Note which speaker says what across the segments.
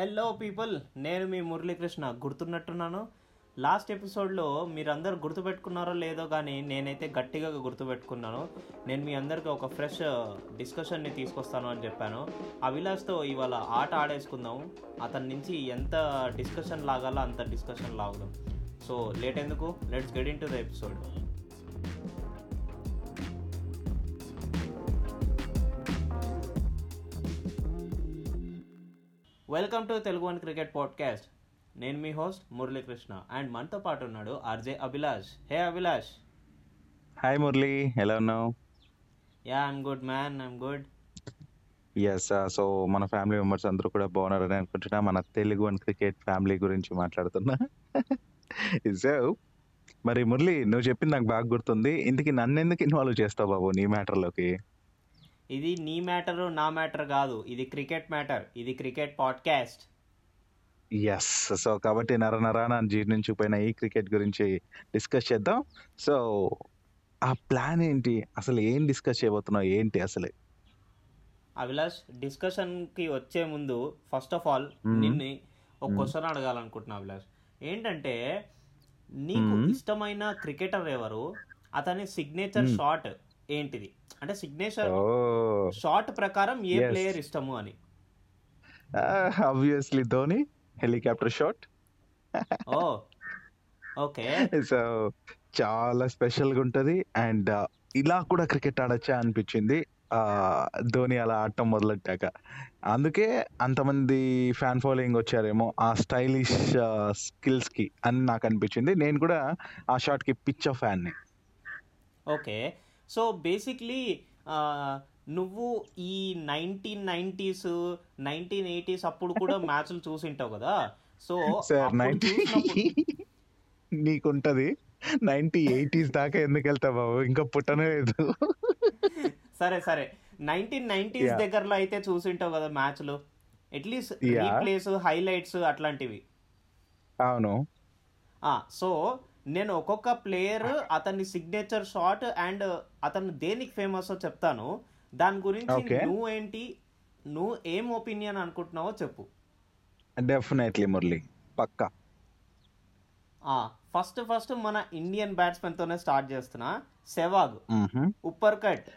Speaker 1: Hello people నేను మీ Muralikrishna. గుర్తున్నట్టున్నాను? Last ఎపిసోడ్లో మీరందరూ గుర్తుపెట్టుకున్నారో లేదో కానీ నేనైతే గట్టిగా గుర్తుపెట్టుకున్నాను. నేను మీ అందరికీ ఒక ఫ్రెష్ డిస్కషన్ని uh, తీసుకొస్తాను అని చెప్పాను. అవిలాష్తో ఇవాళ ఆట ఆడేసుకుందాం. అతని నుంచి ఎంత డిస్కషన్ లాగాలో అంత డిస్కషన్ లాగుదాం. సో లేట్ ఎందుకు? Let's get into the episode welcome to Telugu one cricket podcast నేను మీ హోస్ట్ మురళీకృష్ణ అండ్ మనతో పాటు ఉన్నాడు RJ Abhilash. Hey Abhilash.
Speaker 2: Hi Murali. ఎలా ఉన్నావు?
Speaker 1: Yeah I'm good man I'm good
Speaker 2: yes so మన ఫ్యామిలీ మెంబర్స్ అందరూ కూడా బాగున్నారని అనుకుంటున్నా. మన తెలుగు వన్ క్రికెట్ ఫ్యామిలీ గురించి మాట్లాడుతున్నా. సో మరి మురళి నువ్వు చెప్పింది నాకు బాగా గుర్తుంది. ఇందుకు నన్ను ఎందుకు ఇన్వాల్వ్ చేస్తావు బాబు నీ మ్యాటర్లోకి
Speaker 1: ఇది నీ మ్యాటర్ నా మ్యాటర్ కాదు. ఇది క్రికెట్ మ్యాటర్. ఇది క్రికెట్ పాడ్కాస్ట్.
Speaker 2: ఎస్ సో కాబట్టి నర నరాన జీర్ణించిపోయిన ఈ క్రికెట్ గురించి డిస్కస్ చేద్దాం. సో ఆ ప్లాన్ ఏంటి? అసలు ఏం డిస్కస్ చేయబోతున్నావు? ఏంటి అసలు?
Speaker 1: అభిలాష్ డిస్కషన్కి వచ్చే ముందు ఫస్ట్ ఆఫ్ ఆల్. నిన్ను ఒక క్వశ్చన్ అడగాలనుకుంటున్నా అభిలాష్. ఏంటంటే నీకు. ఇష్టమైన క్రికెటర్ ఎవరు? అతని సిగ్నేచర్. షాట్ ఏంటిది? అంటే సిగ్నేచర్ షాట్ ప్రకారం ఏ. ప్లేయర్ ఇష్టము అని?
Speaker 2: Obviously Dhoni helicopter shot
Speaker 1: oh. Okay.
Speaker 2: So చాలా స్పెషల్గా ఉంటుంది అండ్ ఇలా కూడా క్రికెట్ ఆడచ్చా అనిపించింది. ధోని అలా ఆడటం మొదలెట్టాక. అందుకే అంతమంది ఫ్యాన్ ఫాలోయింగ్ వచ్చారేమో ఆ స్టైలిష్ స్కిల్స్కి అని నాకు అనిపించింది. నేను కూడా ఆ షాట్కి పిచ్చ ఫ్యాన్ని
Speaker 1: ఓకే. సో బేసిక్లీ నువ్వు ఈ నైన్టీన్ నైంటీస్ నైన్టీన్ ఎయిటీస్ అప్పుడు కూడా మ్యాచ్లు చూసింటావు కదా? సో
Speaker 2: నీకుంటది. నైన్టీ ఎయిటీస్ దాకా ఎందుకు వెళ్తా బాబు? ఇంకా పుట్టనే లేదు.
Speaker 1: సరే సరే. Nineteen nineties. దగ్గరలో అయితే చూసింటావు కదా మ్యాచ్లు? అట్లీస్ట్. రీప్లేస్ హైలైట్స్ అట్లాంటివి?
Speaker 2: అవును.
Speaker 1: సో నేను ఒక్కొక్క ప్లేయర్ అతని సిగ్నేచర్ షాట్ అండ్ అతను దేనికి ఫేమస్ చెప్తాను. దాని గురించి
Speaker 2: Okay.
Speaker 1: నువ్వేంటి నువ్వు ఏం ఒపీనియన్ అనుకుంటున్నావో చెప్పు.
Speaker 2: డెఫినెట్లీ మురళి. పక్కా.
Speaker 1: ఫస్ట్ ఫస్ట్ మన ఇండియన్ బ్యాట్స్మెన్ తోనే స్టార్ట్ చేస్తున్నా. Sehwag. Upper cut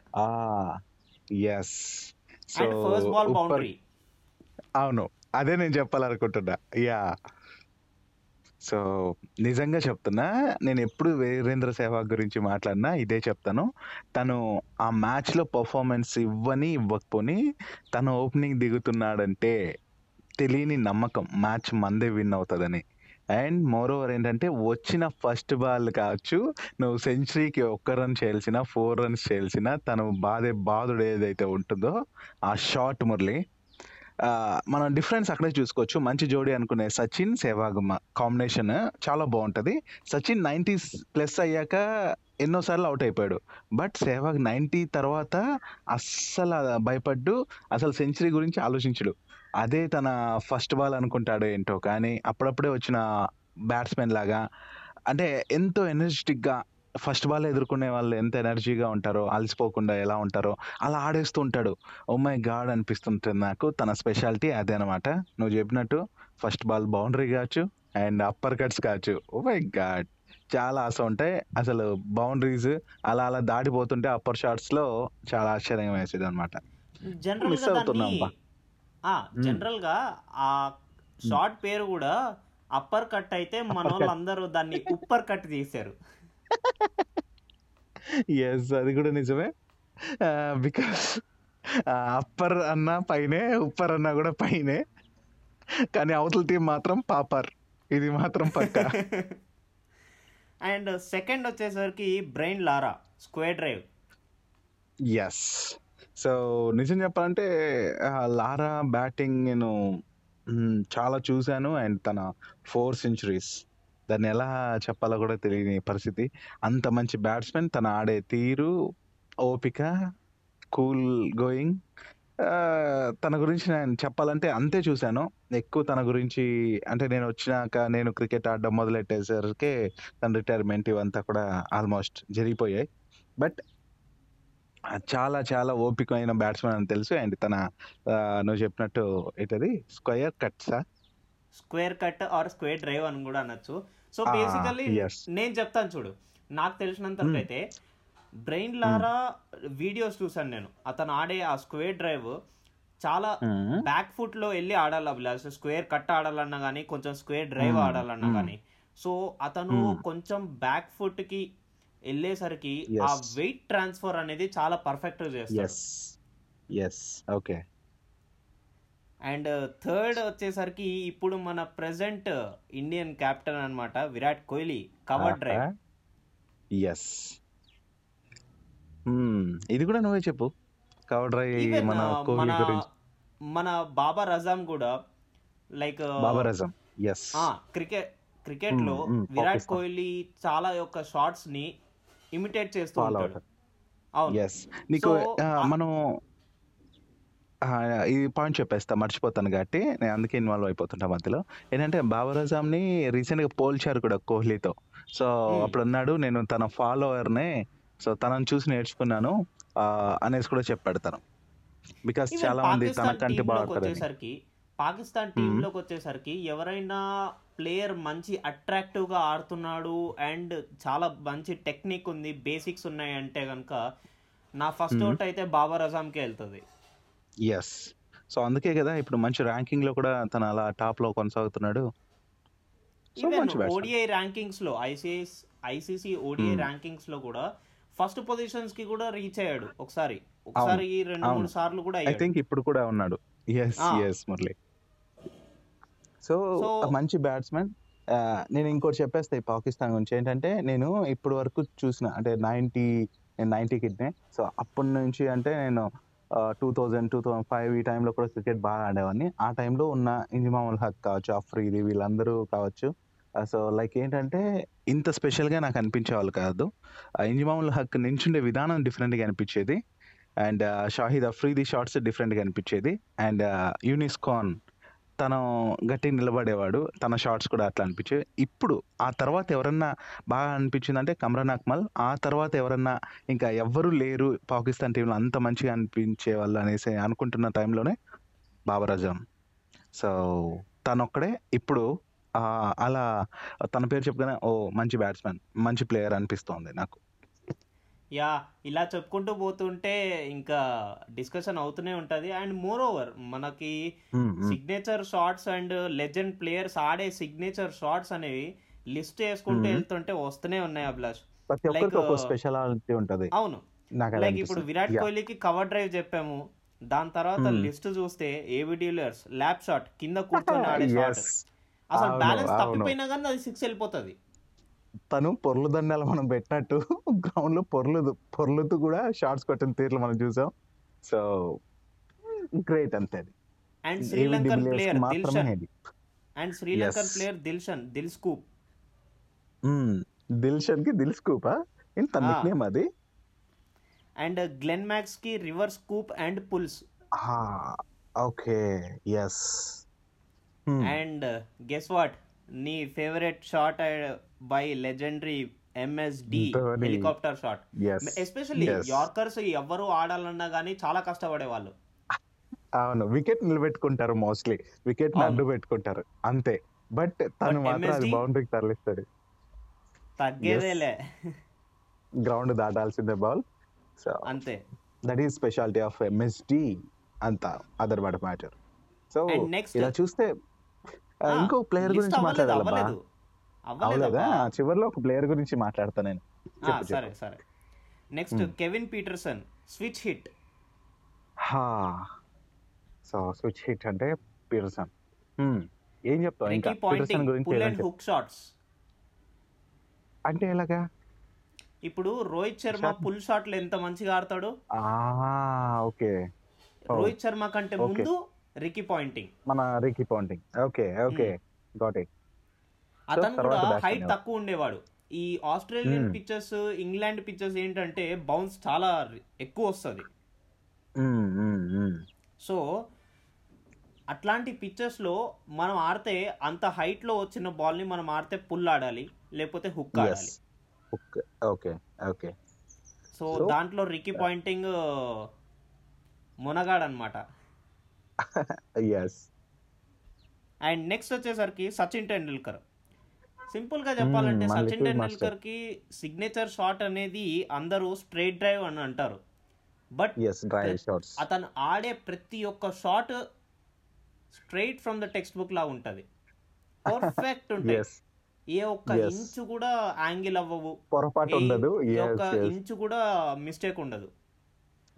Speaker 2: yes
Speaker 1: first ball boundary
Speaker 2: అవును అదే నేను చెప్పాలనుకుంటున్నా. యా సో నిజంగా చెప్తున్నా నేను ఎప్పుడు వీరేంద్ర సెహ్వాగ్ గురించి మాట్లాడినా ఇదే చెప్తాను. తను ఆ మ్యాచ్లో పర్ఫార్మెన్స్ ఇవ్వని ఇవ్వకపోని తను ఓపెనింగ్ దిగుతున్నాడంటే తెలియని నమ్మకం మ్యాచ్ మందే విన్ అవుతుందని. అండ్ మోర్ ఓవర్ ఏంటంటే వచ్చిన ఫస్ట్ బాల్ కావచ్చు నువ్వు సెంచరీకి ఒక్క రన్ చేయాల్సిన ఫోర్ రన్స్ చేయాల్సిన తను బాధే బాధుడు ఏదైతే ఉంటుందో ఆ షాట్ మురళి. మనం డిఫరెన్స్ అక్కడే చూసుకోవచ్చు. మంచి జోడీ అనుకునే సచిన్ సేవాగమ్మ కాంబినేషన్ చాలా బాగుంటుంది. సచిన్ నైంటీస్ ప్లస్ అయ్యాక ఎన్నోసార్లు అవుట్ అయిపోయాడు. బట్ సెహ్వాగ్ నైంటీ తర్వాత అస్సలు భయపడ్డు అసలు సెంచరీ గురించి ఆలోచించడు. అదే తన ఫస్ట్ బాల్ అనుకుంటాడు ఏంటో కానీ అప్పుడప్పుడే వచ్చిన బ్యాట్స్మెన్ లాగా అంటే ఎంతో ఎనర్జెటిక్గా ఫస్ట్ బాల్ ఎదుర్కొనే వాళ్ళు ఎంత ఎనర్జీగా ఉంటారో అలసిపోకుండా ఎలా ఉంటారో అలా ఆడేస్తూ ఉంటాడు. ఓ మై గాడ్ అనిపిస్తుంటుంది నాకు. తన స్పెషాలిటీ అదే అనమాట నువ్వు చెప్పినట్టు ఫస్ట్ బాల్ బౌండరీ కావచ్చు అండ్ అప్పర్ కట్స్ కావచ్చు. Oh my God. చాలా ఆశ ఉంటాయి. అసలు బౌండరీస్ అలా అలా దాటిపోతుంటే అప్పర్ షాట్స్లో చాలా ఆశ్చర్యం వేసేది అనమాట
Speaker 1: గా
Speaker 2: అవుతున్నాం
Speaker 1: దాన్ని
Speaker 2: బా.
Speaker 1: జనరల్గా ఆ షార్ట్ పేరు కూడా అప్పర్ కట్ అయితే మన వాళ్ళందరూ దాన్ని ఉప్పర్ కట్ చేశారు
Speaker 2: ఎస్ అది కూడా నిజమే. బికాస్ అప్పర్ అన్న పైనే ఉప్పర్ అన్న కూడా పైనే. కానీ అవతల టీం మాత్రం పాపర్ ఇది మాత్రం పక్క.
Speaker 1: అండ్ సెకండ్ వచ్చేసరికి Brian Lara square drive
Speaker 2: yes so నిజం చెప్పాలంటే లారా బ్యాటింగ్ నేను చాలా చూశాను. అండ్ తన ఫోర్ సెంచురీస్ దాన్ని ఎలా చెప్పాలో కూడా తెలియని పరిస్థితి. అంత మంచి బ్యాట్స్మెన్ తన ఆడే తీరు ఓపిక కూల్ గోయింగ్. తన గురించి నేను చెప్పాలంటే అంతే చూశాను. ఎక్కువ తన గురించి అంటే నేను వచ్చినాక నేను క్రికెట్ ఆడడం మొదలెట్టేసరికి తన రిటైర్మెంట్ ఇవంతా కూడా ఆల్మోస్ట్ జరిగిపోయాయి. బట్ చాలా చాలా ఓపికమైన బ్యాట్స్మెన్ అని తెలుసు. అండ్ తన నువ్వు చెప్పినట్టు ఏంటది? Cut కట్సా
Speaker 1: square cut or square drive అని కూడా అనొచ్చు. So basically. నేను చెప్తాను చూడు. నాకు తెలిసినంత వరకు అయితే బ్రెయిన్ లారా వీడియోస్ చూసాను నేను. అతను ఆడే ఆ స్క్వేర్ డ్రైవ్ చాలా బ్యాక్ ఫుట్లో వెళ్ళి ఆడాలి అభిలాష్. స్క్వేర్ కట్ ఆడాలన్నా కానీ కొంచెం స్క్వేర్ డ్రైవ్. ఆడాలన్నా. కానీ సో అతను. కొంచెం బ్యాక్ ఫుట్కి వెళ్ళేసరికి ఆ. వెయిట్ ట్రాన్స్ఫర్ అనేది చాలా పర్ఫెక్ట్ చేస్తాడు.
Speaker 2: ఎస్ ఓకే
Speaker 1: అండ్ థర్డ్ వచ్చేసరికి ఇప్పుడు మన ప్రెసెంట్ ఇండియన్ కెప్టెన్ అన్నమాట Virat Kohli cover drive
Speaker 2: yes ఇది కూడా నువ్వే చెప్పు. కవర్ డ్రైవ్ మన కోహ్లీ
Speaker 1: మన
Speaker 2: గురించి.
Speaker 1: మన బాబర్ అజామ్ కూడా like
Speaker 2: Babar Azam yes
Speaker 1: cricket క్రికెట్లో
Speaker 2: Hmm, hmm,
Speaker 1: విరాట్. కోహ్లీ చాలా యొక్క షాట్స్ని ఇమిటేట్ చేస్తూ ఉంటాడు. అవును.
Speaker 2: ఎస్ నీకు మనం ఈ పాయింట్ చెప్పేస్తా మర్చిపోతాను కాబట్టి నేను అందుకే ఇన్వాల్వ్ అయిపోతుంటా మధ్యలో. ఏంటంటే బాబర్ అజామ్ని రీసెంట్గా పోల్చారు కూడా కోహ్లీతో. సో. అప్పుడు అన్నాడు నేను తన ఫాలోవర్నే సో తనని చూసి నేర్చుకున్నాను అనేసి కూడా చెప్పాడు తను. బికాస్ చాలా మంది తనకంటే
Speaker 1: టీమ్
Speaker 2: బాగా
Speaker 1: లోకి
Speaker 2: ఆడతారని
Speaker 1: వచ్చేసరికి పాకిస్తాన్ టీమ్లోకి వచ్చేసరికి ఎవరైనా ప్లేయర్ మంచి అట్రాక్టివ్గా ఆడుతున్నాడు అండ్ చాలా మంచి టెక్నిక్ ఉంది బేసిక్స్ ఉన్నాయి అంటే గనుక నా ఫస్ట్ అవుట్ అయితే బాబర్ అజామ్కి వెళ్తుంది.
Speaker 2: ఎస్ సో అందుకే కదా ఇప్పుడు మంచి ర్యాంకింగ్లో కూడా తను అలా టాప్లో కొనసాగుతున్నాడు. సో
Speaker 1: ఈవెన్
Speaker 2: మంచి batsman.
Speaker 1: ఓడిఐ ర్యాంకింగ్స్లో ఐసిఎస్ ఐసీసీ ఓడిఐ
Speaker 2: Hmm.
Speaker 1: ర్యాంకింగ్స్లో కూడా ఫస్ట్ పొజిషన్స్కి కూడా రీచ్ అయ్యాడు ఒకసారి. ఒకసారి రెండు
Speaker 2: అవును.
Speaker 1: మూడు సార్లు కూడా
Speaker 2: ఐ
Speaker 1: అయ్యాడు.
Speaker 2: థింక్ ఇప్పుడు కూడా ఉన్నాడు. Yes
Speaker 1: Ah.
Speaker 2: Yes Murali. So మంచి బ్యాట్స్మెన్ నేను ఇంకోటి చెప్పేస్తా ఈ పాకిస్తాన్ గురించి. ఏంటంటే నేను ఇప్పటి వరకు చూసిన అంటే నైన్టీ నేను నైన్టీ కిడ్నే సో అప్పటి నుంచి అంటే నేను two thousand two thousand five ఈ టైంలో కూడా క్రికెట్ బాగా ఆడేవాడిని. ఆ టైంలో ఉన్న ఇంజిమాముల్ హక్ కావచ్చు అఫ్రీది వీళ్ళందరూ కావచ్చు. సో లైక్ ఏంటంటే ఇంత స్పెషల్గా నాకు అనిపించేవాళ్ళు కాదు. ఆ ఇంజిమాముల్ హక్ నించుండే విధానం డిఫరెంట్గా అనిపించేది. అండ్ షాహిద్ అఫ్రీది షార్ట్స్ డిఫరెంట్గా అనిపించేది. అండ్ యూనిస్కాన్ తను గట్టిగా నిలబడేవాడు. తన షార్ట్స్ కూడా అట్లా అనిపించేవి. ఇప్పుడు ఆ తర్వాత ఎవరన్నా బాగా అనిపించిందంటే కమ్రాన్ అక్మల్. ఆ తర్వాత ఎవరన్నా ఇంకా ఎవ్వరూ లేరు పాకిస్తాన్ టీంలో అంత మంచిగా అనిపించే వాళ్ళు అనేసి అనుకుంటున్న టైంలోనే బాబర్ అజమ్ సో తనొక్కడే ఇప్పుడు అలా తన పేరు చెప్పగానే ఓ మంచి బ్యాట్స్మెన్ మంచి ప్లేయర్ అనిపిస్తోంది నాకు.
Speaker 1: యా ఇలా చెప్పుకుంటూ పోతుంటే ఇంకా డిస్కషన్ అవుతూనే ఉంటది అండ్ మోర్ ఓవర్ మనకి. Signature shots and legend players ఆడే సిగ్నేచర్ షార్ట్స్ అనేవి లిస్ట్ వేసుకుంటూ
Speaker 2: Hmm.
Speaker 1: వెళ్తుంటే వస్తూనే ఉన్నాయి అభిలాష్ uh,
Speaker 2: స్పెషాలిటీ ఉంటది
Speaker 1: అవును లైక్ ఇప్పుడు. విరాట్. కోహ్లీకి కవర్ డ్రైవ్ చెప్పాము దాని తర్వాత
Speaker 2: Hmm.
Speaker 1: లిస్ట్ చూస్తే ఏవి డీలర్స్ ల్యాప్ షాట్ కింద కూర్చొని ఆడే షాట్. అసలు బ్యాలెన్స్. తప్పిపోయినా కానీ అది సిక్స్ వెళ్ళిపోతుంది
Speaker 2: తను పొర్లు దండాలు మనం పెట్టినట్టు గ్రౌండ్లో పొర్లు పొర్లుతూ కూడా షార్ట్స్ కొట్టిన తీర్లు మనం చూసాం. సో గ్రేట్ అంతే
Speaker 1: and Sri Lankan player Dilshan and Sri Lankan. Player Dilshan dilscoop
Speaker 2: దిల్షన్కి దిల్ స్కూపా ఏంటి తన
Speaker 1: Ah.
Speaker 2: నిక్నేమ్ అది.
Speaker 1: And Glen మ్యాక్స్కి reverse scoop and pulls
Speaker 2: okay yes
Speaker 1: and guess what నీ favourite shot by legendary MSD. Helicopter shot.
Speaker 2: Yes
Speaker 1: especially. Yorkers ఎవరు ఆడాలన్నా కానీ చాలా కష్టపడేవాళ్ళు.
Speaker 2: అవును వికెట్ నిలబెట్టుకుంటారు మోస్ట్లీ వికెట్. అడ్డు పెట్టుకుంటారు అంతే. బట్ తను మాత్రం అది? బౌండరీకి తరలిస్తాడు.
Speaker 1: తగ్గేదేలే.
Speaker 2: గ్రౌండ్ దాటాల్సిందే బాల్ సో
Speaker 1: అంతే.
Speaker 2: That is speciality of MSD అంత అదర్ మ్యాటర్ మ్యాటర్ సో ఇలా చూస్తే ఇంకో ప్లేయర్ గురించి
Speaker 1: అవ్వలేదు అబ్బా.
Speaker 2: చివరిలో ఒక ప్లేయర్ గురించి మాట్లాడతా నేను
Speaker 1: సరే. సరే next Kevin Pietersen switch hit
Speaker 2: హా సో స్విచ్ హిట్ అంటే పీటర్సన్ Hmm. ఏం చెప్తావు ఇంకా పీటర్సన్ గురించి.
Speaker 1: హుక్ షాట్స్
Speaker 2: అంటే ఎలాగా
Speaker 1: ఇప్పుడు రోహిత్ శర్మ. పుల్ షాట్లు ఎంత మంచిగా ఆడతాడు
Speaker 2: ఓకే.
Speaker 1: రోహిత్ శర్మ కంటే. ముందు రికీ పాయింటింగ్
Speaker 2: మన Ricky Ponting okay okay got it
Speaker 1: అతను కూడా హైట్? తక్కువ ఉండేవాడు. ఈ Australian
Speaker 2: Hmm.
Speaker 1: Pitches England pitches ఏంటంటే బౌన్స్ చాలా ఎక్కువ వస్తుంది. సో అట్లాంటి పిచ్చెస్లో మనం ఆడితే అంత హైట్లో వచ్చిన బాల్ని మనం ఆడితే పుల్ ఆడాలి లేకపోతే హుక్ ఆడాలి.
Speaker 2: ఓకే ఓకే ఓకే
Speaker 1: సో దాంట్లో రికీ పాయింటింగ్ మునగాడు అనమాట
Speaker 2: ఎస్
Speaker 1: అండ్ నెక్స్ట్ వచ్చేసరికి సచిన్ టెండూల్కర్. సింపుల్గా చెప్పాలంటే
Speaker 2: Hmm, మన
Speaker 1: సచిన్ టెండూల్కర్కి సిగ్నేచర్ షాట్ అనేది అందరూ స్ట్రైట్ డ్రైవ్ అని అంటారు. బట్ అతను ఆడే ప్రతి ఒక్క shot straight from the textbook లా ఉంటది. పర్ఫెక్ట్
Speaker 2: ఎస్
Speaker 1: ఏ ఒక్క. ఇంచు కూడా యాంగిల్ అవ్వవు.
Speaker 2: పొరపాటు ఉండదు.
Speaker 1: ఏ ఒక్క ఇంచు కూడా మిస్టేక్ ఉండదు.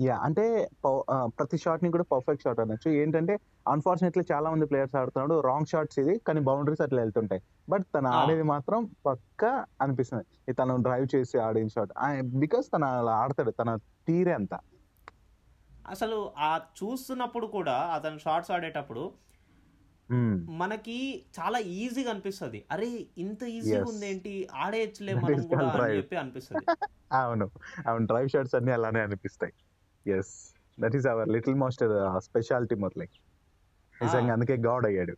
Speaker 2: యా అంటే ప- ఆ, ప్రతి షాట్ని కూడా పర్ఫెక్ట్ షాట్ అనొచ్చు. ఏంటంటే అన్ఫార్చునేట్లీ చాలా మంది ప్లేయర్స్ ఆడుతున్నాడు రాంగ్ షాట్స్ ఇది కానీ బౌండరీస్ అట్లా వెళ్తుంటాయి. బట్ తను
Speaker 1: ఆ.
Speaker 2: ఆడేది మాత్రం పక్కా అనిపిస్తుంది. ఇది తను డ్రైవ్ చేసి ఆడిన షాట్ బికాస్ తను అలా ఆడతాడు తన తీరే అంత.
Speaker 1: అసలు ఆ చూస్తున్నప్పుడు కూడా అతను షార్ట్స్ ఆడేటప్పుడు మనకి చాలా ఈజీగా అనిపిస్తుంది. అరే ఇంత ఈజీగా
Speaker 2: Yes.
Speaker 1: ఉందేంటి? ఆడేయచ్చులే
Speaker 2: That
Speaker 1: మనం
Speaker 2: is
Speaker 1: కూడా
Speaker 2: called
Speaker 1: అని
Speaker 2: drive.
Speaker 1: చెప్పి అనిపిస్తుంది.
Speaker 2: అవును. అవును డ్రైవ్ షాట్స్ అన్ని అలానే అనిపిస్తాయి. Yes that is our little master speciality Murali నిజంగా అందుకే గాడ్ అయ్యాడు.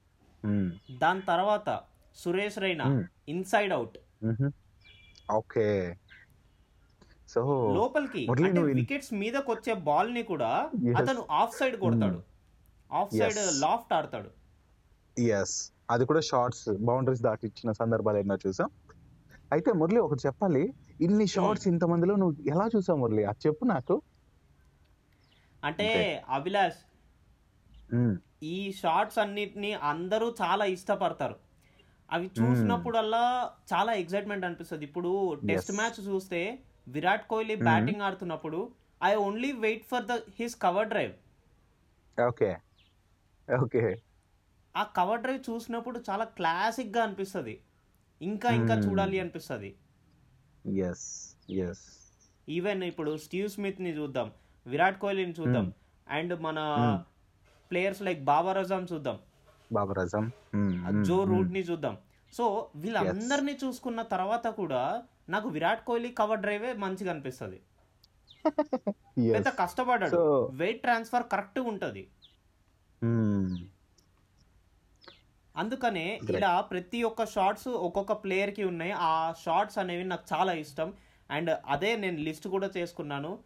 Speaker 1: దాని తర్వాత Suresh Raina
Speaker 2: Hmm.
Speaker 1: Inside out
Speaker 2: okay so
Speaker 1: లోపలికి అంటే వికెట్స్ మీదకి వచ్చే బాల్ని కూడా
Speaker 2: Yes.
Speaker 1: అతను ఆఫ్ సైడ్ కొడతాడు. Off side
Speaker 2: Yes.
Speaker 1: లాఫ్ట్ ఆడతాడు.
Speaker 2: ఎస్ అది కూడా షార్ట్స్ బౌండరీస్ దాటి ఇచ్చిన సందర్భాలు ఎన్నో చూసాం. అయితే మురళి ఒకటి చెప్పాలి. ఇన్ని షార్ట్స్ ఇంతమందిలో నువ్వు ఎలా చూసావు మురళి అది చెప్పు నాకు.
Speaker 1: అంటే. అభిలాష్. ఈ షార్ట్స్ అన్నిటిని అందరూ చాలా ఇష్టపడతారు. అవి చూసినప్పుడల్లా చాలా ఎక్సైట్మెంట్ అనిపిస్తుంది. ఇప్పుడు టెస్ట్. మ్యాచ్ చూస్తే విరాట్ కోహ్లీ. బ్యాటింగ్ ఆడుతున్నప్పుడు I only wait for the his cover drive.
Speaker 2: Okay. Okay.
Speaker 1: ఆ కవర్ డ్రైవ్ చూసినప్పుడు చాలా క్లాసిక్గా అనిపిస్తుంది. ఇంకా ఇంకా. చూడాలి అనిపిస్తుంది. ఈవెన్ ఇప్పుడు స్టీవ్ స్మిత్ని చూద్దాం. విరాట్ కోహ్లీని చూద్దాం. అండ్ మన
Speaker 2: Hmm.
Speaker 1: Players like Babar Azam చూద్దాం.
Speaker 2: బాబర్ అజమ్
Speaker 1: జో రూట్ని చూద్దాం. సో వీళ్ళందరినీ చూసుకున్న తర్వాత కూడా నాకు విరాట్ కోహ్లీ కవర్ డ్రైవే మంచిగా అనిపిస్తుంది. పెద్ద కష్టపడ్డాడు. వెయిట్ ట్రాన్స్ఫర్ కరెక్ట్ ఉంటది. అందుకనే. ఇలా ప్రతి ఒక్క షార్ట్స్ ఒక్కొక్క ప్లేయర్కి ఉన్నాయి. ఆ షార్ట్స్ అనేవి నాకు చాలా ఇష్టం. అండ్ అదే నేను లిస్ట్ కూడా చేసుకున్నాను.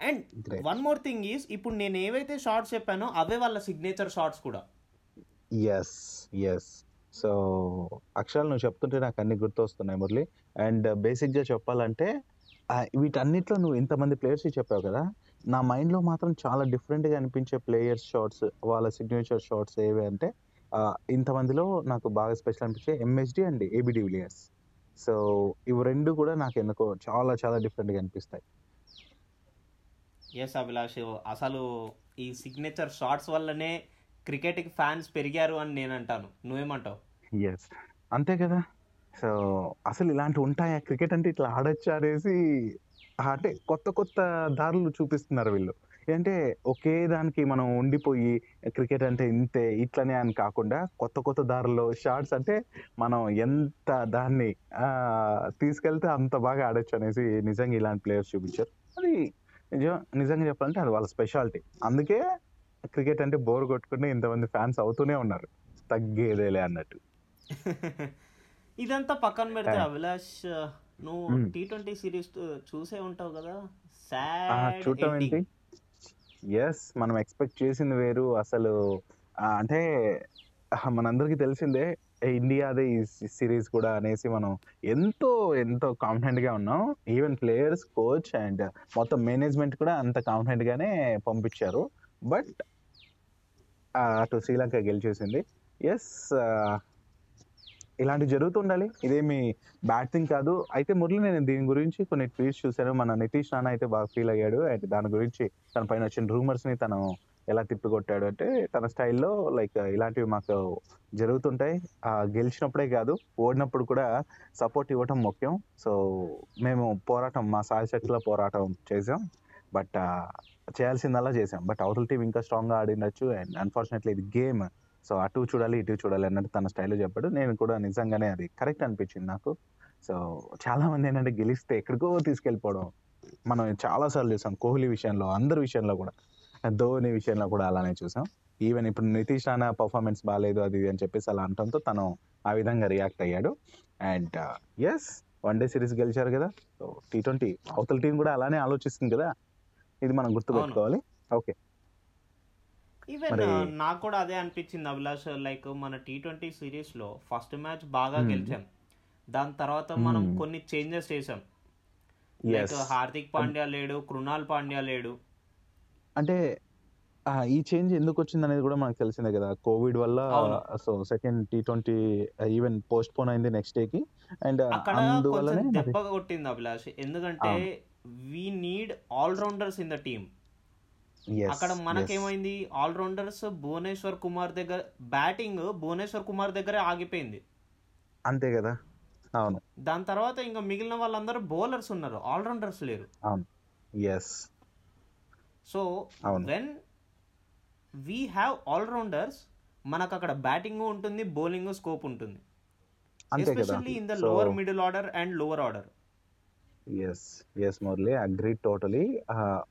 Speaker 1: And. One more thing is ఇప్పుడు నేను ఏవైతే షార్ట్స్ చెప్పానో అవే వాళ్ళ సిగ్నేచర్ షార్ట్స్ కూడా.
Speaker 2: ఎస్ ఎస్ సో అక్షరాలు నువ్వు చెప్తుంటే నాకు అన్ని గుర్తొస్తున్నాయి మురళి. అండ్ బేసిక్గా చెప్పాలంటే ఆ, వీటన్నిటిలో నువ్వు ఇంతమంది ప్లేయర్స్ చెప్పావు కదా నా మైండ్లో మాత్రం చాలా డిఫరెంట్గా అనిపించే ప్లేయర్స్ షార్ట్స్ వాళ్ళ సిగ్నేచర్ షార్ట్స్ ఏవి అంటే ఇంతమందిలో నాకు బాగా స్పెషల్ అనిపించే MSD and AB de Villiers so ఇవి రెండు కూడా నాకు ఎందుకో చాలా చాలా డిఫరెంట్గా అనిపిస్తాయి.
Speaker 1: ఎస్ అభిలాష్ అసలు ఈ సిగ్నేచర్ షార్ట్స్ వల్లనే క్రికెట్కి ఫ్యాన్స్ పెరిగారు అని నేను అంటాను. నువ్వేమంటావు?
Speaker 2: ఎస్ అంతే కదా? సో అసలు ఇలాంటి ఉంటాయా? క్రికెట్ అంటే ఇట్లా ఆడొచ్చు అనేసి అంటే కొత్త కొత్త దారులు చూపిస్తున్నారు వీళ్ళు. ఏంటంటే ఒకే దానికి మనం ఉండిపోయి క్రికెట్ అంటే ఇంతే ఇట్లనే అని కాకుండా కొత్త కొత్త దారుల్లో షార్ట్స్ అంటే మనం ఎంత దాన్ని తీసుకెళ్తే అంత బాగా ఆడొచ్చు అనేసి నిజంగా ఇలాంటి ప్లేయర్స్ చూపించారు. అది నిజంగా చెప్పాలంటే అది వాళ్ళ స్పెషాలిటీ అందుకే క్రికెట్ అంటే బోర్ కొట్టుకుని ఇంతమంది ఫ్యాన్స్ అవుతూనే ఉన్నారు. తగ్గేదేలే అన్నట్టు.
Speaker 1: ఇదంతా పక్కన పెడితే. అభిలాష్ నువ్వు. టీ ట్వంటీ సిరీస్ చూసే ఉంటావు కదా?
Speaker 2: చూడటం ఏంటి? ఎస్ మనం ఎక్స్పెక్ట్ చేసింది వేరు. అసలు అంటే మనందరికీ తెలిసిందే ఇండియాదే ఈ సిరీస్ కూడా అనేసి మనం ఎంతో ఎంతో కాన్ఫిడెంట్గా ఉన్నాం. ఈవెన్ ప్లేయర్స్ కోచ్ అండ్ మొత్తం మేనేజ్మెంట్ కూడా అంత కాన్ఫిడెంట్ గానే పంపించారు. బట్ అటు శ్రీలంక గెలిచేసింది. ఎస్ ఇలాంటివి జరుగుతుండాలి ఇదేమి బ్యాడ్ థింగ్ కాదు. అయితే మురళి నేను దీని గురించి కొన్ని ట్వీట్స్ చూశాను. మన నితీష్ నాన్న అయితే బాగా ఫీల్ అయ్యాడు. అండ్ దాని గురించి తన పైన వచ్చిన రూమర్స్ని తను ఎలా తిప్పికొట్టాడు అంటే తన స్టైల్లో లైక్ ఇలాంటివి మాకు జరుగుతుంటాయి. ఆ, గెలిచినప్పుడే కాదు ఓడినప్పుడు కూడా సపోర్ట్ ఇవ్వటం ముఖ్యం. సో మేము పోరాటం మా సాయశక్తిలో పోరాటం చేసాం బట్ చేయాల్సిందల్లా చేసాం బట్ అవతల టీం ఇంకా స్ట్రాంగ్గా ఆడినచ్చు అండ్ అన్ఫార్చునేట్లీ ఇది గేమ్. సో అటు చూడాలి ఇటు చూడాలి అన్నట్టు తన స్టైల్లో చెప్పాడు. నేను కూడా నిజంగానే అది కరెక్ట్ అనిపించింది నాకు. సో చాలామంది ఏంటంటే గెలిస్తే ఎక్కడికో తీసుకెళ్ళిపోవడం మనం చాలా సార్లు చూసాం కోహ్లీ విషయంలో అందరి విషయంలో కూడా. ధోని విషయంలో కూడా అలానే చూసాం. ఈవెన్ ఇప్పుడు నితీష్ రాణా పర్ఫార్మెన్స్ బాగాలేదు అది ఇది అని చెప్పేసి అలా అనడంతో తను ఆ విధంగా రియాక్ట్ అయ్యాడు. And yes one day series గెలిచారు కదా. సో టీ ట్వంటీ అవతల టీం కూడా అలానే ఆలోచిస్తుంది కదా. ఇది మనం గుర్తుపెట్టుకోవాలి. ఓకే
Speaker 1: ఈవెన్
Speaker 2: మరి-
Speaker 1: నాకు కూడా అదే అనిపించింది అభిలాష్ లైక్ మన టీ ట్వంటీ సిరీస్లో ఫస్ట్ మ్యాచ్ బాగా
Speaker 2: Hmm.
Speaker 1: గెలిచాం. దాని తర్వాత మనం
Speaker 2: Hmm.
Speaker 1: కొన్ని చేంజెస్ చేసాం. లైక్ హార్దిక్ పాండ్యా లేడు కృణాల్ పాండ్యా లేడు.
Speaker 2: అంటే ఈ చేంజ్ ఎందుకు వచ్చింది అనేది కూడా మనకు తెలిసిందే కదా. కోవిడ్ వల్ల. So second T twenty even postpone అయింది నెక్స్ట్ డే కి అండ్ అందువల్లనే
Speaker 1: కొట్టింది అభిలాష్. ఎందుకంటే we need all rounders in the team అక్కడ. మనకేమైంది? ఆల్ రౌండర్స్ భువనేశ్వర్ కుమార్ దగ్గర బ్యాటింగ్ భువనేశ్వర్ కుమార్ దగ్గరే ఆగిపోయింది.
Speaker 2: అంతే కదా. అవును.
Speaker 1: దాని తర్వాత ఇంకా మిగిలిన వాళ్ళందరూ బౌలర్స్ ఉన్నారు. ఆల్ రౌండర్స్ లేరు
Speaker 2: yes
Speaker 1: so. When we have all rounders మనకు అక్కడ బ్యాటింగ్ ఉంటుంది బౌలింగ్ స్కోప్ ఉంటుంది. Especially in the lower middle order and lower order.
Speaker 2: Yes yes Murali agree totally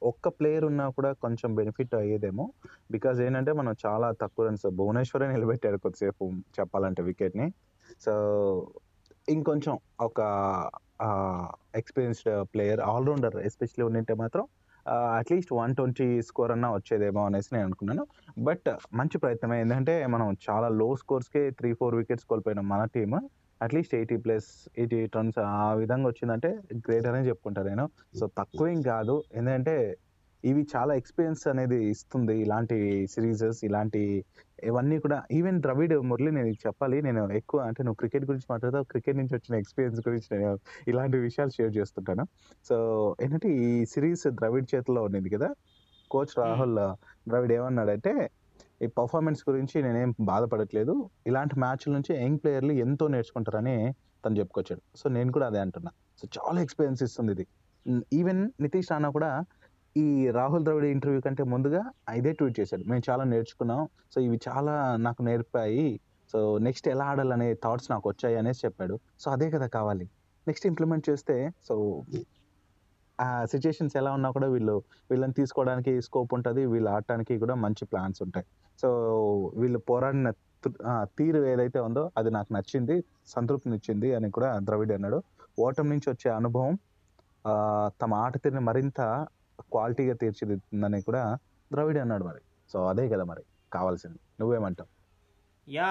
Speaker 2: ఒక్క ప్లేయర్ ఉన్నా కూడా కొంచెం బెనిఫిట్ అయ్యేదేమో. బికాజ్ ఏంటంటే మనం చాలా తక్కువ రన్స్ భువనేశ్వరే నిలబెట్టాడు కొద్దిసేపు చెప్పాలంటే వికెట్ని సో ఇంకొంచెం ఒక ఎక్స్పీరియన్స్డ్ ప్లేయర్ ఆల్రౌండర్ ఎస్పెషల్లీ ఉండింటే మాత్రం అట్లీస్ట్ వన్ ట్వంటీ స్కోర్ అన్నా వచ్చేదేమో అనేసి నేను అనుకున్నాను. బట్ మంచి ప్రయత్నమే. ఏంటంటే మనం చాలా లో స్కోర్స్కే త్రీ ఫోర్ వికెట్స్ కోల్పోయినాం మన team at least eighty plus eighty eight runs ఆ విధంగా వచ్చిందంటే గ్రేట్ అనే చెప్పుకుంటాను నేను. సో తక్కువేం కాదు. ఎందుకంటే ఇవి చాలా ఎక్స్పీరియన్స్ అనేది ఇస్తుంది ఇలాంటి సిరీసెస్ ఇలాంటి ఇవన్నీ కూడా. ఈవెన్ ద్రవిడ్ మురళి నేను చెప్పాలి నేను ఎక్కువ అంటే నువ్వు క్రికెట్ గురించి మాట్లాడతావు క్రికెట్ నుంచి వచ్చిన ఎక్స్పీరియన్స్ గురించి నేను ఇలాంటి విషయాలు షేర్ చేస్తుంటాను. సో ఏంటంటే ఈ సిరీస్ ద్రవిడ్ చేతిలో ఉన్నది కదా కోచ్ రాహుల్ ద్రవిడ్ ఏమన్నాడంటే ఈ పర్ఫార్మెన్స్ గురించి నేనేం బాధపడట్లేదు ఇలాంటి మ్యాచ్ల నుంచి యంగ్ ప్లేయర్లు ఎంతో నేర్చుకుంటారని తను చెప్పుకొచ్చాడు. సో నేను కూడా అదే అంటున్నా. సో చాలా ఎక్స్పీరియన్స్ ఇస్తుంది ఇది. ఈవెన్ నితీష్ రాణా కూడా ఈ రాహుల్ ద్రవిడ్ ఇంటర్వ్యూ కంటే ముందుగా ఇదే ట్వీట్ చేశాడు. మేము చాలా నేర్చుకున్నాం. సో ఇవి చాలా నాకు నేర్పాయి. సో నెక్స్ట్ ఎలా ఆడాలనే థాట్స్ నాకు వచ్చాయి అనేసి చెప్పాడు. సో అదే కదా కావాలి. నెక్స్ట్ ఇంప్లిమెంట్ చేస్తే సో ఆ సిచ్యుయేషన్స్ ఎలా ఉన్నా కూడా వీళ్ళు వీళ్ళని తీసుకోవడానికి స్కోప్ ఉంటుంది. వీళ్ళు ఆడటానికి కూడా మంచి ప్లాన్స్ ఉంటాయి. సో వీళ్ళు పోరాడిన తీరు ఏదైతే ఉందో అది నాకు నచ్చింది సంతృప్తినిచ్చింది అని కూడా ద్రవిడ్ అన్నాడు. ఓటమి నుంచి వచ్చే అనుభవం తమ ఆట తీరుని మరింత క్వాలిటీగా తీర్చిదిద్దుతుందని కూడా ద్రవిడ్ అన్నాడు మరి సో అదే కదా మరి కావాల్సింది నువ్వేమంటావు
Speaker 1: yeah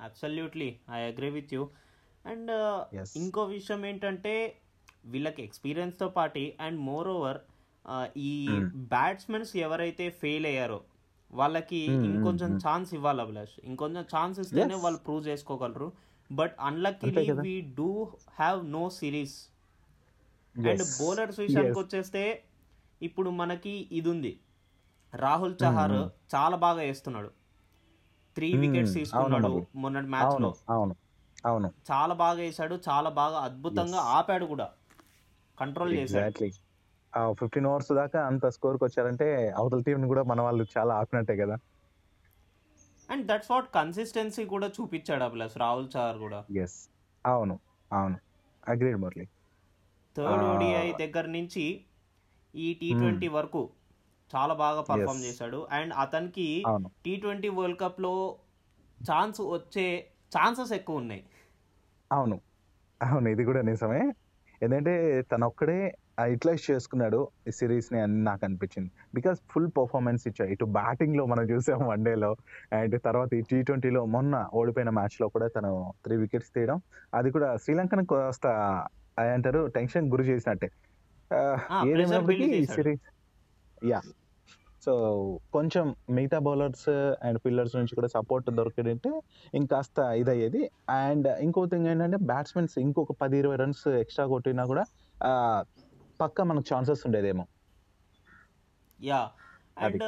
Speaker 1: absolutely I agree with you and
Speaker 2: Yes.
Speaker 1: ఇంకో విషయం ఏంటంటే వీళ్ళకి ఎక్స్పీరియన్స్తో పాటి అండ్ మోర్ ఓవర్ ఈ
Speaker 2: Hmm.
Speaker 1: బ్యాట్స్మెన్స్ ఎవరైతే ఫెయిల్ అయ్యారో వాళ్ళకి
Speaker 2: Hmm, hmm,
Speaker 1: ఇంకొంచెం. ఛాన్స్ ఇవ్వాలి అభిలాష్ ఇంకొంచెం ఛాన్స్ ఇస్తేనే. వాళ్ళు ప్రూవ్ చేసుకోగలరు but unluckily. We do have no series and. Bowlers విషయానికి. వచ్చేస్తే ఇప్పుడు మనకి ఇది ఉంది రాహుల్ చహార్. చాలా బాగా వేస్తున్నాడు. త్రీ. వికెట్స్ తీసుకున్నాడు. మొన్నటి మ్యాచ్లో
Speaker 2: అవును
Speaker 1: చాలా బాగా వేసాడు చాలా బాగా అద్భుతంగా. ఆపాడు కూడా. కంట్రోల్ చేశాడు.
Speaker 2: ఫిఫ్టీన్ ఓవర్స్ దాకా అంత స్కోర్కి వచ్చారంటే అవతల టీం కూడా మన వాళ్ళు చాలా ఆపినట్టే కదా.
Speaker 1: అండ్ దట్స్ వాట్ కన్సిస్టెన్సీ కూడా చూపించాడు అభిలాష్ రాహుల్ చహార్ కూడా.
Speaker 2: ఎస్ అవును అవును. అగ్రీడ్ మురళి.
Speaker 1: థర్డ్. ఓడిఐ దగ్గర నుంచి ఈ టీ ట్వంటీ వరకు చాలా బాగా పర్ఫామ్. చేశాడు. అండ్ అతనికి టీ ట్వంటీ వరల్డ్ కప్లో ఛాన్స్ వచ్చే ఛాన్సెస్ ఎక్కువ ఉన్నాయి.
Speaker 2: అవును. అవును ఇది కూడా నిజమే. ఎందుకంటే తను ఒక్కడే యూటిలైజ్ చేసుకున్నాడు ఈ సిరీస్ని అని నాకు అనిపించింది. బికాస్ ఫుల్ పర్ఫార్మెన్స్ ఇచ్చాయి ఇటు బ్యాటింగ్లో మనం చూసాం వన్డేలో అండ్ తర్వాత ఈ టీ ట్వంటీలో మొన్న ఓడిపోయిన మ్యాచ్లో కూడా తను త్రీ వికెట్స్ తీయడం. అది కూడా శ్రీలంకను కాస్త అంటారు టెన్షన్ గురి చేసినట్టే. ఏదేమైనప్పటికీ. Series yeah. సో కొంచెం మిగతా బౌలర్స్ అండ్ ఫీల్డర్స్ నుంచి కూడా సపోర్ట్ దొరికింటే ఇంకాస్త ఇదయ్యేది. అండ్ ఇంకో థింగ్ ఏంటంటే బ్యాట్స్మెన్స్ ఇంకొక పది ఇరవై రన్స్ ఎక్స్ట్రా కొట్టినా కూడా పక్కా మనకు ఛాన్సెస్ ఉండేదేమో.
Speaker 1: యా. అండ్.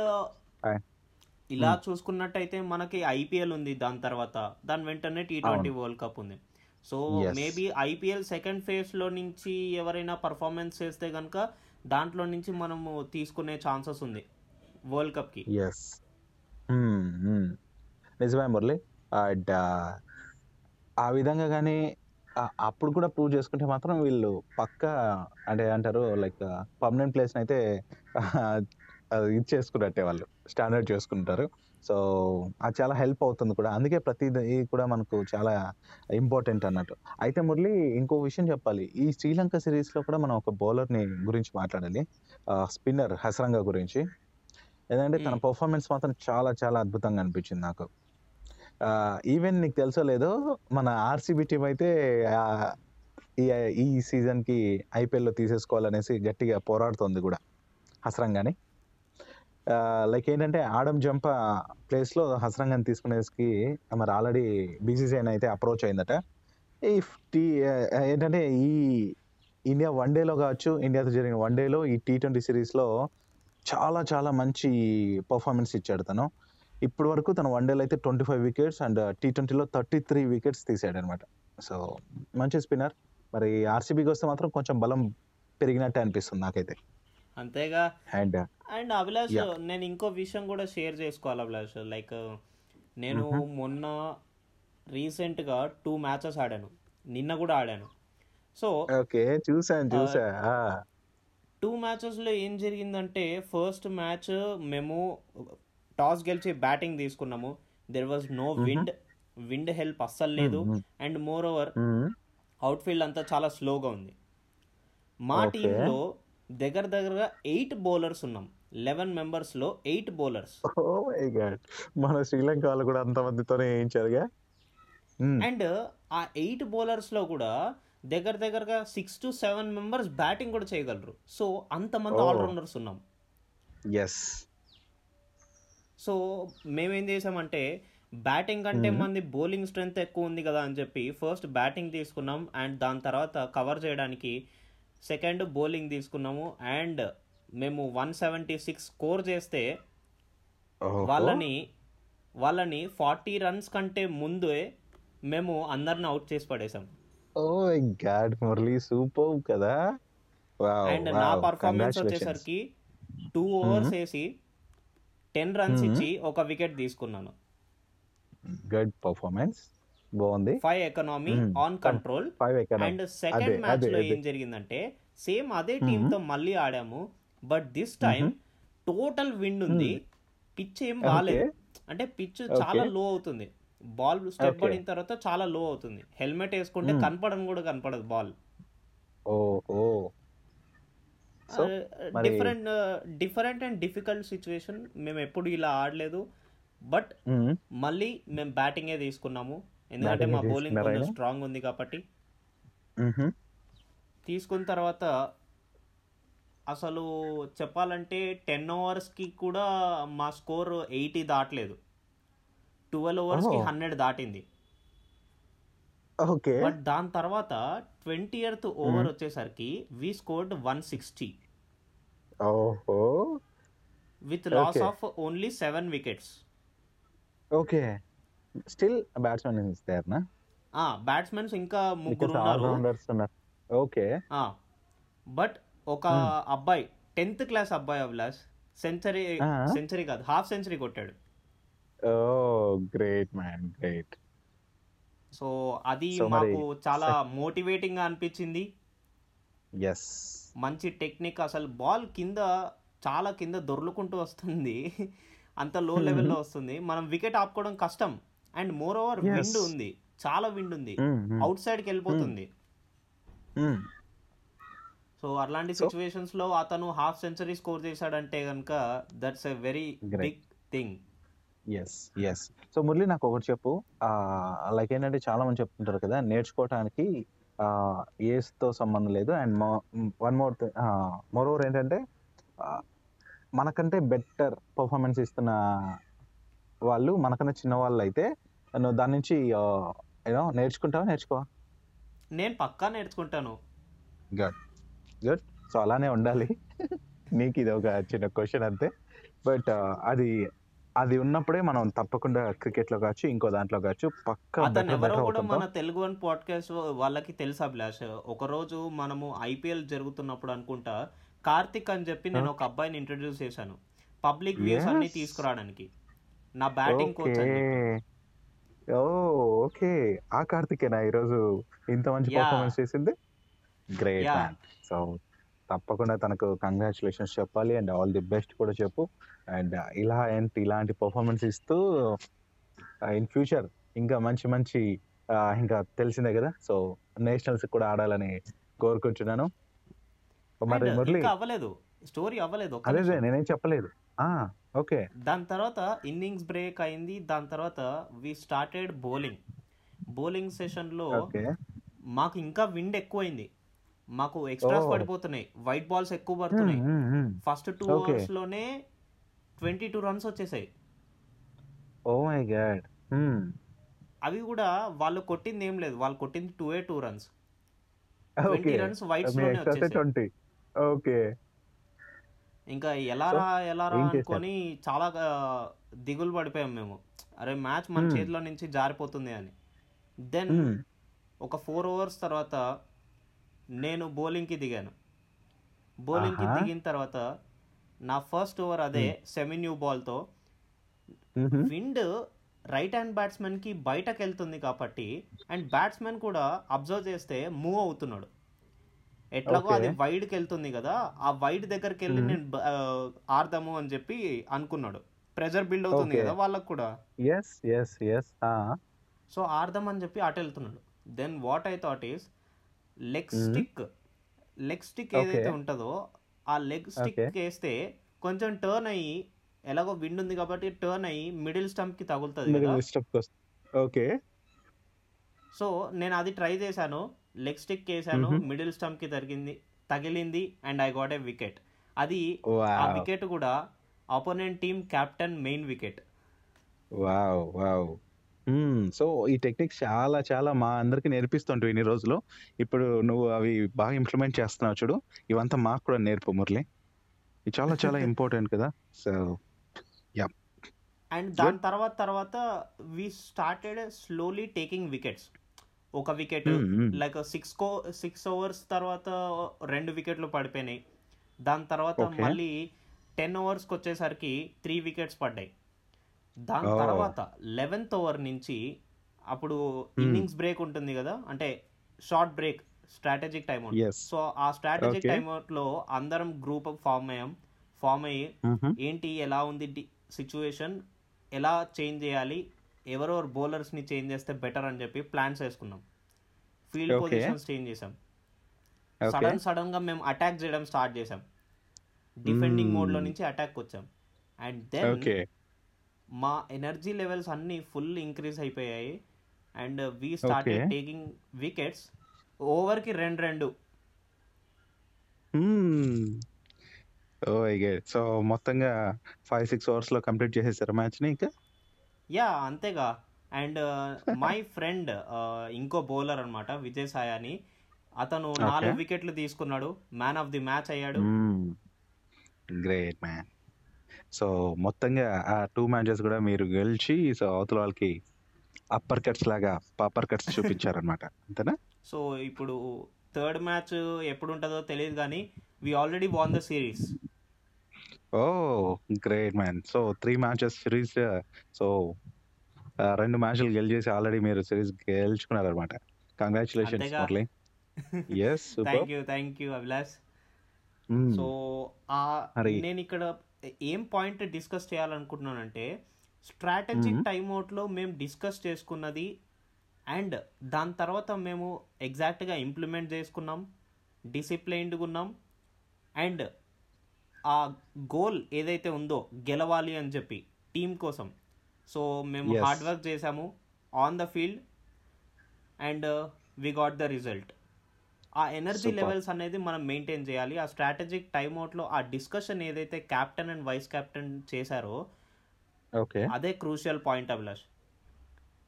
Speaker 1: ఇలా చూసుకున్నట్టయితే మనకి ఐపీఎల్ ఉంది దాని తర్వాత. దాని వెంటనే టీ ట్వంటీ వరల్డ్ కప్ ఉంది. సో. మేబీ ఐపీఎల్ సెకండ్ ఫేజ్లో నుంచి ఎవరైనా పర్ఫార్మెన్స్ చేస్తే కనుక దాంట్లో నుంచి మనము తీసుకునే ఛాన్సెస్ ఉంది. వరల్డ్ కప్కి.
Speaker 2: ఎస్ నిజమే మురళి. అండ్ ఆ విధంగా కానీ అప్పుడు కూడా ప్రూవ్ చేసుకుంటే మాత్రం వీళ్ళు పక్క అంటే అంటారు లైక్ పర్మనెంట్ ప్లేస్ అయితే ఇది చేసుకున్నట్టే వాళ్ళు. స్టాండర్డ్ చేసుకుంటారు. సో అది చాలా హెల్ప్ అవుతుంది కూడా. అందుకే ప్రతిదీ కూడా మనకు చాలా ఇంపార్టెంట్ అన్నట్టు. అయితే మురళి ఇంకో విషయం చెప్పాలి. ఈ శ్రీలంక సిరీస్లో కూడా మనం ఒక బౌలర్ని గురించి మాట్లాడాలి. స్పిన్నర్ హసరంగా గురించి. ఎందుకంటే తన. పర్ఫార్మెన్స్ మాత్రం చాలా చాలా అద్భుతంగా అనిపించింది నాకు. ఈవెన్ నీకు తెలుసో లేదో మన ఆర్సీబీ టీం అయితే ఈ సీజన్కి ఐపీఎల్లో తీసేసుకోవాలనేసి గట్టిగా పోరాడుతోంది కూడా హసరంగాని. లైక్ ఏంటంటే ఆడమ్ జంప ప్లేస్లో హసరంగాని తీసుకునేసి మరి ఆల్రెడీ బీసీసీఐ అయితే అప్రోచ్ అయిందట. ఇఫ్ టీ ఏంటంటే ఈ ఇండియా వన్ డేలో కావచ్చు ఇండియాతో జరిగిన వన్ డేలో ఈ టీ ట్వంటీ సిరీస్లో చాలా చాలా మంచి పర్ఫార్మెన్స్ ఇచ్చాడు తను. ఇప్పటి వరకు తన వన్ డేలో అయితే twenty five wickets and T ట్వంటీలో థర్టీ త్రీ వికెట్స్ తీసాడు అనమాట సో మంచి స్పిన్నర్ మరి ఆర్సీబీకి వస్తే మాత్రం కొంచెం బలం పెరిగినట్టే అనిపిస్తుంది నాకైతే.
Speaker 1: అంతేగా?
Speaker 2: And
Speaker 1: and Abhilash. నేను ఇంకో విషయం కూడా షేర్ చేసుకోవాలి అభిలాష్. లైక్ నేను
Speaker 2: Mhm.
Speaker 1: మొన్న రీసెంట్గా టూ మ్యాచెస్ ఆడాను. నిన్న కూడా ఆడాను. సో
Speaker 2: ఓకే చూసాను చూసా. ఆ,
Speaker 1: టూ మ్యాచెస్లో ఏం జరిగిందంటే ఫస్ట్ మ్యాచ్ మేము టాస్ గెలిచి బ్యాటింగ్ తీసుకున్నాము. There was no wind wind help అస్సలు లేదు.
Speaker 2: మ్మ్.
Speaker 1: అండ్ మోర్ ఓవర్
Speaker 2: మ్మ్.
Speaker 1: అవుట్ఫీల్డ్ అంతా చాలా స్లోగా ఉంది. మా. టీంలో దగ్గర దగ్గరగా ఎయిట్ బౌలర్స్ ఉన్నాం. లెవెన్ మెంబర్స్లో ఎయిట్ బౌలర్స్.
Speaker 2: మన శ్రీలంక వాళ్ళు కూడా అంతమందితోనే వేయించారుగా.
Speaker 1: అండ్ ఆ ఎయిట్ బౌలర్స్లో కూడా దగ్గర దగ్గరగా six to seven members batting కూడా చేయగలరు. సో అంతమంది. ఆల్రౌండర్స్ ఉన్నాం.
Speaker 2: ఎస్
Speaker 1: సో మేమేం చేసామంటే బ్యాటింగ్ కంటే. మంది బౌలింగ్ స్ట్రెంత్ ఎక్కువ ఉంది కదా అని చెప్పి ఫస్ట్ బ్యాటింగ్ తీసుకున్నాం. అండ్ దాని తర్వాత కవర్ చేయడానికి సెకండ్ బౌలింగ్ తీసుకున్నాము. అండ్ మేము వన్ సెవెంటీ సిక్స్ స్కోర్ చేస్తే వాళ్ళని వాళ్ళని ఫార్టీ రన్స్ కంటే ముందే మేము అందరిని అవుట్ చేసి పడేసాం
Speaker 2: oh my god Murali super కదా.
Speaker 1: అండ్ నా పర్ఫార్మెన్స్ వచ్చేసరికి టూ ఓవర్స్ వేసి టెన్ రన్స్. ఇచ్చి ఒక వికెట్ తీసుకున్నాను.
Speaker 2: Good performance. బాగుంది.
Speaker 1: Five economy. On control and second
Speaker 2: మ్యాచ్లో.
Speaker 1: ఏం జరిగిందంటే సేమ్ అదే టీమ్తో మళ్ళీ ఆడాము. But this time total wind ఉంది. పిచ్ ఏం బాగాలేదు అంటే పిచ్ చాలా లో అవుతుంది. Ball step. పడిన తర్వాత చాలా లో అవుతుంది. హెల్మెట్ వేసుకుంటే
Speaker 2: Mhm.
Speaker 1: కనపడని కూడా కనపడదు ball different different and difficult situation మేము ఎప్పుడు ఇలా ఆడలేదు. బట్ మళ్ళీ మేము బ్యాటింగే తీసుకున్నాము. ఎందుకంటే మా బౌలింగ్ కొంచెం? స్ట్రాంగ్ ఉంది కాబట్టి. తీసుకున్న తర్వాత అసలు చెప్పాలంటే టెన్ ఓవర్స్కి కూడా మా స్కోర్ ఎయిటీ దాటలేదు. ట్వెల్వ్ ఓవర్స్కి. హండ్రెడ్ దాటింది.
Speaker 2: ఓకే.
Speaker 1: బట్ దాని తర్వాత ట్వంటీ ఎయిత్ ఓవర్ వచ్చేసరికి we scored one sixty. With loss. Of only seven wickets.
Speaker 2: Okay. Still batsmen is there నా
Speaker 1: బ్యాట్స్మెన్స్ ఇంకా ముగ్గురు ఉన్నారు.
Speaker 2: ఓకే
Speaker 1: బట్ ఒక అబ్బాయి టెన్త్ క్లాస్ అబ్బాయి అభిలాష్ సెంచరీ. సెంచరీ కాదు హాఫ్ సెంచరీ కొట్టాడు.
Speaker 2: Oh great man great
Speaker 1: so అది మాకు చాలా మోటివేటింగ్గా అనిపించింది.
Speaker 2: ఎస్
Speaker 1: మంచి టెక్నిక్ అసలు బాల్ కింద చాలా కింద దొర్లుకుంటూ వస్తుంది. అంత లో లెవెల్లో వస్తుంది. మనం వికెట్ ఆపుకోవడం కష్టం. And more over. విండ్ ఉంది. చాలా విండ్ ఉంది. అవుట్ సైడ్కి వెళ్ళిపోతుంది సో అలాంటి సిచ్యువేషన్స్లో అతను హాఫ్ సెంచరీ స్కోర్ చేశాడంటే కనుక that's a very. Big thing
Speaker 2: yes yes so Murali నాకు ఒకటి చెప్పు. లైక్ ఏంటంటే చాలా మంది చెప్తుంటారు కదా నేర్చుకోవటానికి ఏజ్తో సంబంధం లేదు. And one more moreover ఏంటంటే మనకంటే బెటర్ పర్ఫార్మెన్స్ ఇస్తున్న వాళ్ళు మనకన్నా చిన్న వాళ్ళు అయితే నువ్వు దాని నుంచి యూనో నేర్చుకుంటావా? నేర్చుకోవా?
Speaker 1: నేను పక్కా నేర్చుకుంటాను.
Speaker 2: గుడ్ గుడ్ సో అలానే ఉండాలి. నీకు ఇది ఒక చిన్న క్వశ్చన్ అంతే. బట్ అది అది ఉన్నప్పుడే మనం తప్పకుండా క్రికెట్లో కావచ్చు ఇంకో దాంట్లో కావచ్చు పక్క
Speaker 1: మన తెలుగు వన్ పాడ్కాస్ట్ వాళ్ళకి తెలుసు అభిలాష్? ఒక రోజు మనము ఐపీఎల్ జరుగుతున్నప్పుడు అనుకుంటా కార్తిక్ అని చెప్పి నేను ఒక అబ్బాయిని ఇంట్రడ్యూస్ చేశాను. Public views. అన్ని తీసుకురావడానికి. నా బ్యాటింగ్ కోచ్ అని
Speaker 2: ఓ ఓకే. ఆ కార్తికేనా ఈరోజు ఇంత మంచి. పర్ఫార్మెన్స్ చేసింది? గ్రేట్ సో తప్పకుండా తనకు కంగ్రాచులేషన్స్ చెప్పాలి అండ్ ఆల్ ది బెస్ట్ కూడా చెప్పు. అండ్ ఇలా ఏంటి ఇలాంటి పర్ఫార్మెన్స్ ఇస్తూ ఇన్ ఫ్యూచర్ ఇంకా మంచి మంచి ఆ, ఇంకా తెలిసిందే కదా? సో నేషనల్స్ కూడా ఆడాలని కోరుకుంటున్నాను. మరి మురళి
Speaker 1: అవ్వలేదు. స్టోరీ అవ్వలేదు.
Speaker 2: అదే. నేనేం చెప్పలేదు. ఓకే.
Speaker 1: దాని తర్వాత ఇన్నింగ్స్ బ్రేక్ అయింది. దాని తర్వాత వి స్టార్టెడ్ బౌలింగ్. బౌలింగ్ సెషన్లో
Speaker 2: ఓకే.
Speaker 1: మాకు ఇంకా విండ్ ఎక్కువైంది. మాకు ఎక్స్ట్రాస్. పడిపోతున్నాయి. వైట్ బాల్స్ ఎక్కువ పడుతున్నాయి. First two. అవర్స్లోనే twenty two runs వచ్చేసాయి.
Speaker 2: Oh my god.
Speaker 1: అవి కూడా వాళ్ళు కొట్టింది ఏం లేదు. వాళ్ళు కొట్టింది two a two runs. Twenty runs
Speaker 2: వైట్స్లోనే
Speaker 1: వచ్చేసాయి.
Speaker 2: ఓకే.
Speaker 1: ఇంకా ఎలా రా ఎలా రా? అనుకొని చాలా దిగులు పడిపోయాం మేము. అరే మ్యాచ్ మన. చేతిలో నుంచి జారిపోతుంది అని. దెన్ ఒక ఫోర్ అవర్స్ తర్వాత నేను బౌలింగ్కి దిగాను. బౌలింగ్కి. దిగిన తర్వాత నా ఫస్ట్ ఓవర్ అదే సెమీ న్యూ బాల్తో విండ్ రైట్ హ్యాండ్ బ్యాట్స్మెన్కి బయటకు వెళ్తుంది కాబట్టి అండ్ బ్యాట్స్మెన్ కూడా అబ్జర్వ్ చేస్తే మూవ్ అవుతున్నాడు. ఎట్లాగో. అది వైడ్కి వెళ్తుంది కదా ఆ వైడ్ దగ్గరికి వెళ్ళి. నేను ఆడదాము అని చెప్పి అనుకున్నాడు ప్రెజర్ బిల్డ్ అవుతుంది. కదా వాళ్ళకు కూడా సో ఆడదాం అని చెప్పి అటు వెళ్తున్నాడు then what I thought is leg. Stick leg stick. ఏదైతే ఉంటుందో ఆ లెగ్ స్టిక్. వేస్తే కొంచెం టర్న్ అయ్యి ఎలాగో విండ్ ఉంది కాబట్టి టర్న్ అయ్యి మిడిల్ స్టంప్కి తగులుతుంది
Speaker 2: ఓకే
Speaker 1: సో నేను అది ట్రై చేశాను లెగ్ స్టిక్ వేసాను. మిడిల్ స్టంప్కి తగిలింది తగిలింది and I got a wicket. అది ఆ వికెట్ కూడా opponent team captain main wicket.
Speaker 2: Wow wow. So ఈ టెక్నిక్స్ చాలా చాలా మా అందరికి నేర్పిస్తుంటావు ఇన్ని రోజులు. ఇప్పుడు నువ్వు అవి బాగా ఇంప్లిమెంట్ చేస్తున్నావు చూడు. ఇవంతా మాకు కూడా నేర్పు మురళి. ఇది చాలా చాలా ఇంపార్టెంట్ కదా. సో
Speaker 1: అండ్ దాని తర్వాత తర్వాత we started slowly taking wickets ఒక వికెట్ లైక్ సిక్స్ కో సిక్స్ ఓవర్స్ తర్వాత రెండు వికెట్లు పడిపోయినాయి. దాని తర్వాత. మళ్ళీ టెన్ ఓవర్స్కి వచ్చేసరికి త్రీ వికెట్స్ పడ్డాయి. దాని. తర్వాత లెవెన్త్ ఓవర్ నుంచి అప్పుడు ఇన్నింగ్స్ బ్రేక్ ఉంటుంది కదా అంటే short break strategic time so ఆ స్ట్రాటజిక్
Speaker 2: Okay.
Speaker 1: టైం లో అందరం గ్రూప్ ఫామ్ అయ్యాం. ఫామ్ అయ్యి ఏంటి ఎలా ఉంది సిచ్యువేషన్ ఎలా చేంజ్ చేయాలి ఎవరెవరు బౌలర్స్ని చేంజ్ చేస్తే బెటర్ అని చెప్పి ప్లాన్స్ వేసుకున్నాం. ఫీల్డ్. పొజిషన్స్ చేంజ్ చేసాం సడన్ సడన్గా మేము అటాక్ చేయడం స్టార్ట్ చేసాం డిఫెండింగ్
Speaker 2: Hmm.
Speaker 1: మోడ్లో నుంచి అటాక్ వచ్చాం అండ్ దెన్ మా ఎనర్జీ లెవెల్స్ అన్ని ఫుల్ ఇంక్రీజ్ అయిపోయాయి. And we started
Speaker 2: Okay.
Speaker 1: Taking wickets ఓవర్కి రెండు రెండు.
Speaker 2: ఓ సో మొత్తంగా ఫైవ్ సిక్స్ అవర్స్లో కంప్లీట్ చేసేసారు మ్యాచ్ని ఇంకా?
Speaker 1: యా అంతేగా. అండ్ మై ఫ్రెండ్ ఇంకో బౌలర్ అన్నమాట విజయ్ సాయి అని అతను. నాలుగు వికెట్లు తీసుకున్నాడు. మ్యాన్ ఆఫ్ ది మ్యాచ్ అయ్యాడు.
Speaker 2: గ్రేట్ మ్యాన్ సో మొత్తంగా ఆ టూ మ్యాచెస్ కూడా మీరు గెలిచి సో అవతల వాళ్ళకి అప్పర్ కట్స్ లాగా పాపర్ కట్స్ చూపించారనమాట అంతేనా?
Speaker 1: సో ఇప్పుడు థర్డ్ మ్యాచ్ ఎప్పుడు ఉంటుందో తెలియదు కానీ we already won the series
Speaker 2: oh great man so three matches series so రెండు మ్యాచ్లు గెలిచేసి ఆల్రెడీ మీరు సిరీస్ గెలుచుకున్నారు అనమాట కంగ్రాచులేషన్స్
Speaker 1: అంతేగా.
Speaker 2: Murali
Speaker 1: thank you thank you Abhilash so
Speaker 2: మరి-
Speaker 1: ఏం పాయింట్ డిస్కస్ చేయాలనుకుంటున్నానంటే స్ట్రాటజిక్
Speaker 2: Mhm.
Speaker 1: టైమ్లో మేము డిస్కస్ చేసుకున్నది అండ్ దాని తర్వాత మేము ఎగ్జాక్ట్గా ఇంప్లిమెంట్ చేసుకున్నాం డిసిప్లైన్డ్గా ఉన్నాం అండ్ ఆ గోల్ ఏదైతే ఉందో గెలవాలి అని చెప్పి టీం కోసం సో మేము. హార్డ్ వర్క్ చేసాము on the field and we got the result ఆ ఎనర్జీ. లెవెల్స్ అనేది మనం మెయింటైన్ చేయాలి ఆ స్ట్రాటజిక్ టైమ్ అవుట్లో ఆ డిస్కషన్ ఏదైతే కెప్టెన్ అండ్ వైస్ కెప్టెన్ చేశారో
Speaker 2: ఓకే
Speaker 1: అదే క్రూషియల్ పాయింట్ అభిలాష్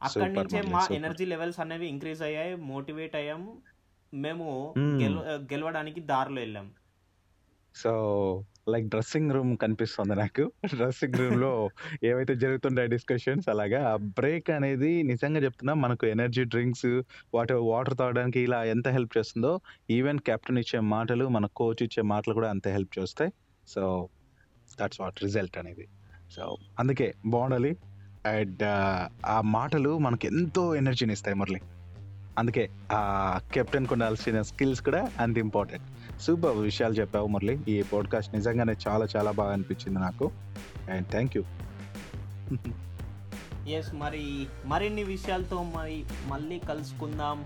Speaker 1: అక్కడి నుంచే మా. ఎనర్జీ లెవెల్స్ అనేవి ఇంక్రీజ్ అయ్యాయి మోటివేట్ అయ్యాము మేము
Speaker 2: Hmm.
Speaker 1: గెల గెలవడానికి దారిలో వెళ్ళాం
Speaker 2: సో లైక్ డ్రెస్సింగ్ రూమ్ కనిపిస్తుంది నాకు. డ్రెస్సింగ్ రూమ్లో ఏవైతే జరుగుతుంటాయి డిస్కషన్స్ అలాగా బ్రేక్ అనేది నిజంగా చెప్తున్నా మనకు ఎనర్జీ డ్రింక్స్ వాటి వాటర్ తాగడానికి ఇలా ఎంత హెల్ప్ చేస్తుందో ఈవెన్ కెప్టెన్ ఇచ్చే మాటలు మన కోచ్ ఇచ్చే మాటలు కూడా అంతే హెల్ప్ చేస్తాయి. సో దట్స్ వాట్ రిజల్ట్ అనేది. సో అందుకే బాగుండాలి అండ్ ఆ మాటలు మనకు ఎంతో ఎనర్జీని ఇస్తాయి మురళి. అందుకే ఆ కెప్టెన్ ఉండాల్సిన స్కిల్స్ కూడా అంత ఇంపార్టెంట్. సూపర్ విషయాలు చెప్పావు మురళి. ఈ పాడ్కాస్ట్ నిజంగానే చాలా చాలా బాగా అనిపించింది నాకు. అండ్ థ్యాంక్ యూ
Speaker 1: ఎస్ మరి మరిన్ని విషయాలతో మరి మళ్ళీ కలుసుకుందాం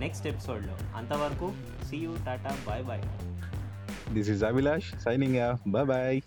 Speaker 1: నెక్స్ట్ ఎపిసోడ్లో అంతవరకు see you tata bye bye
Speaker 2: this is Abhilash signing bye bye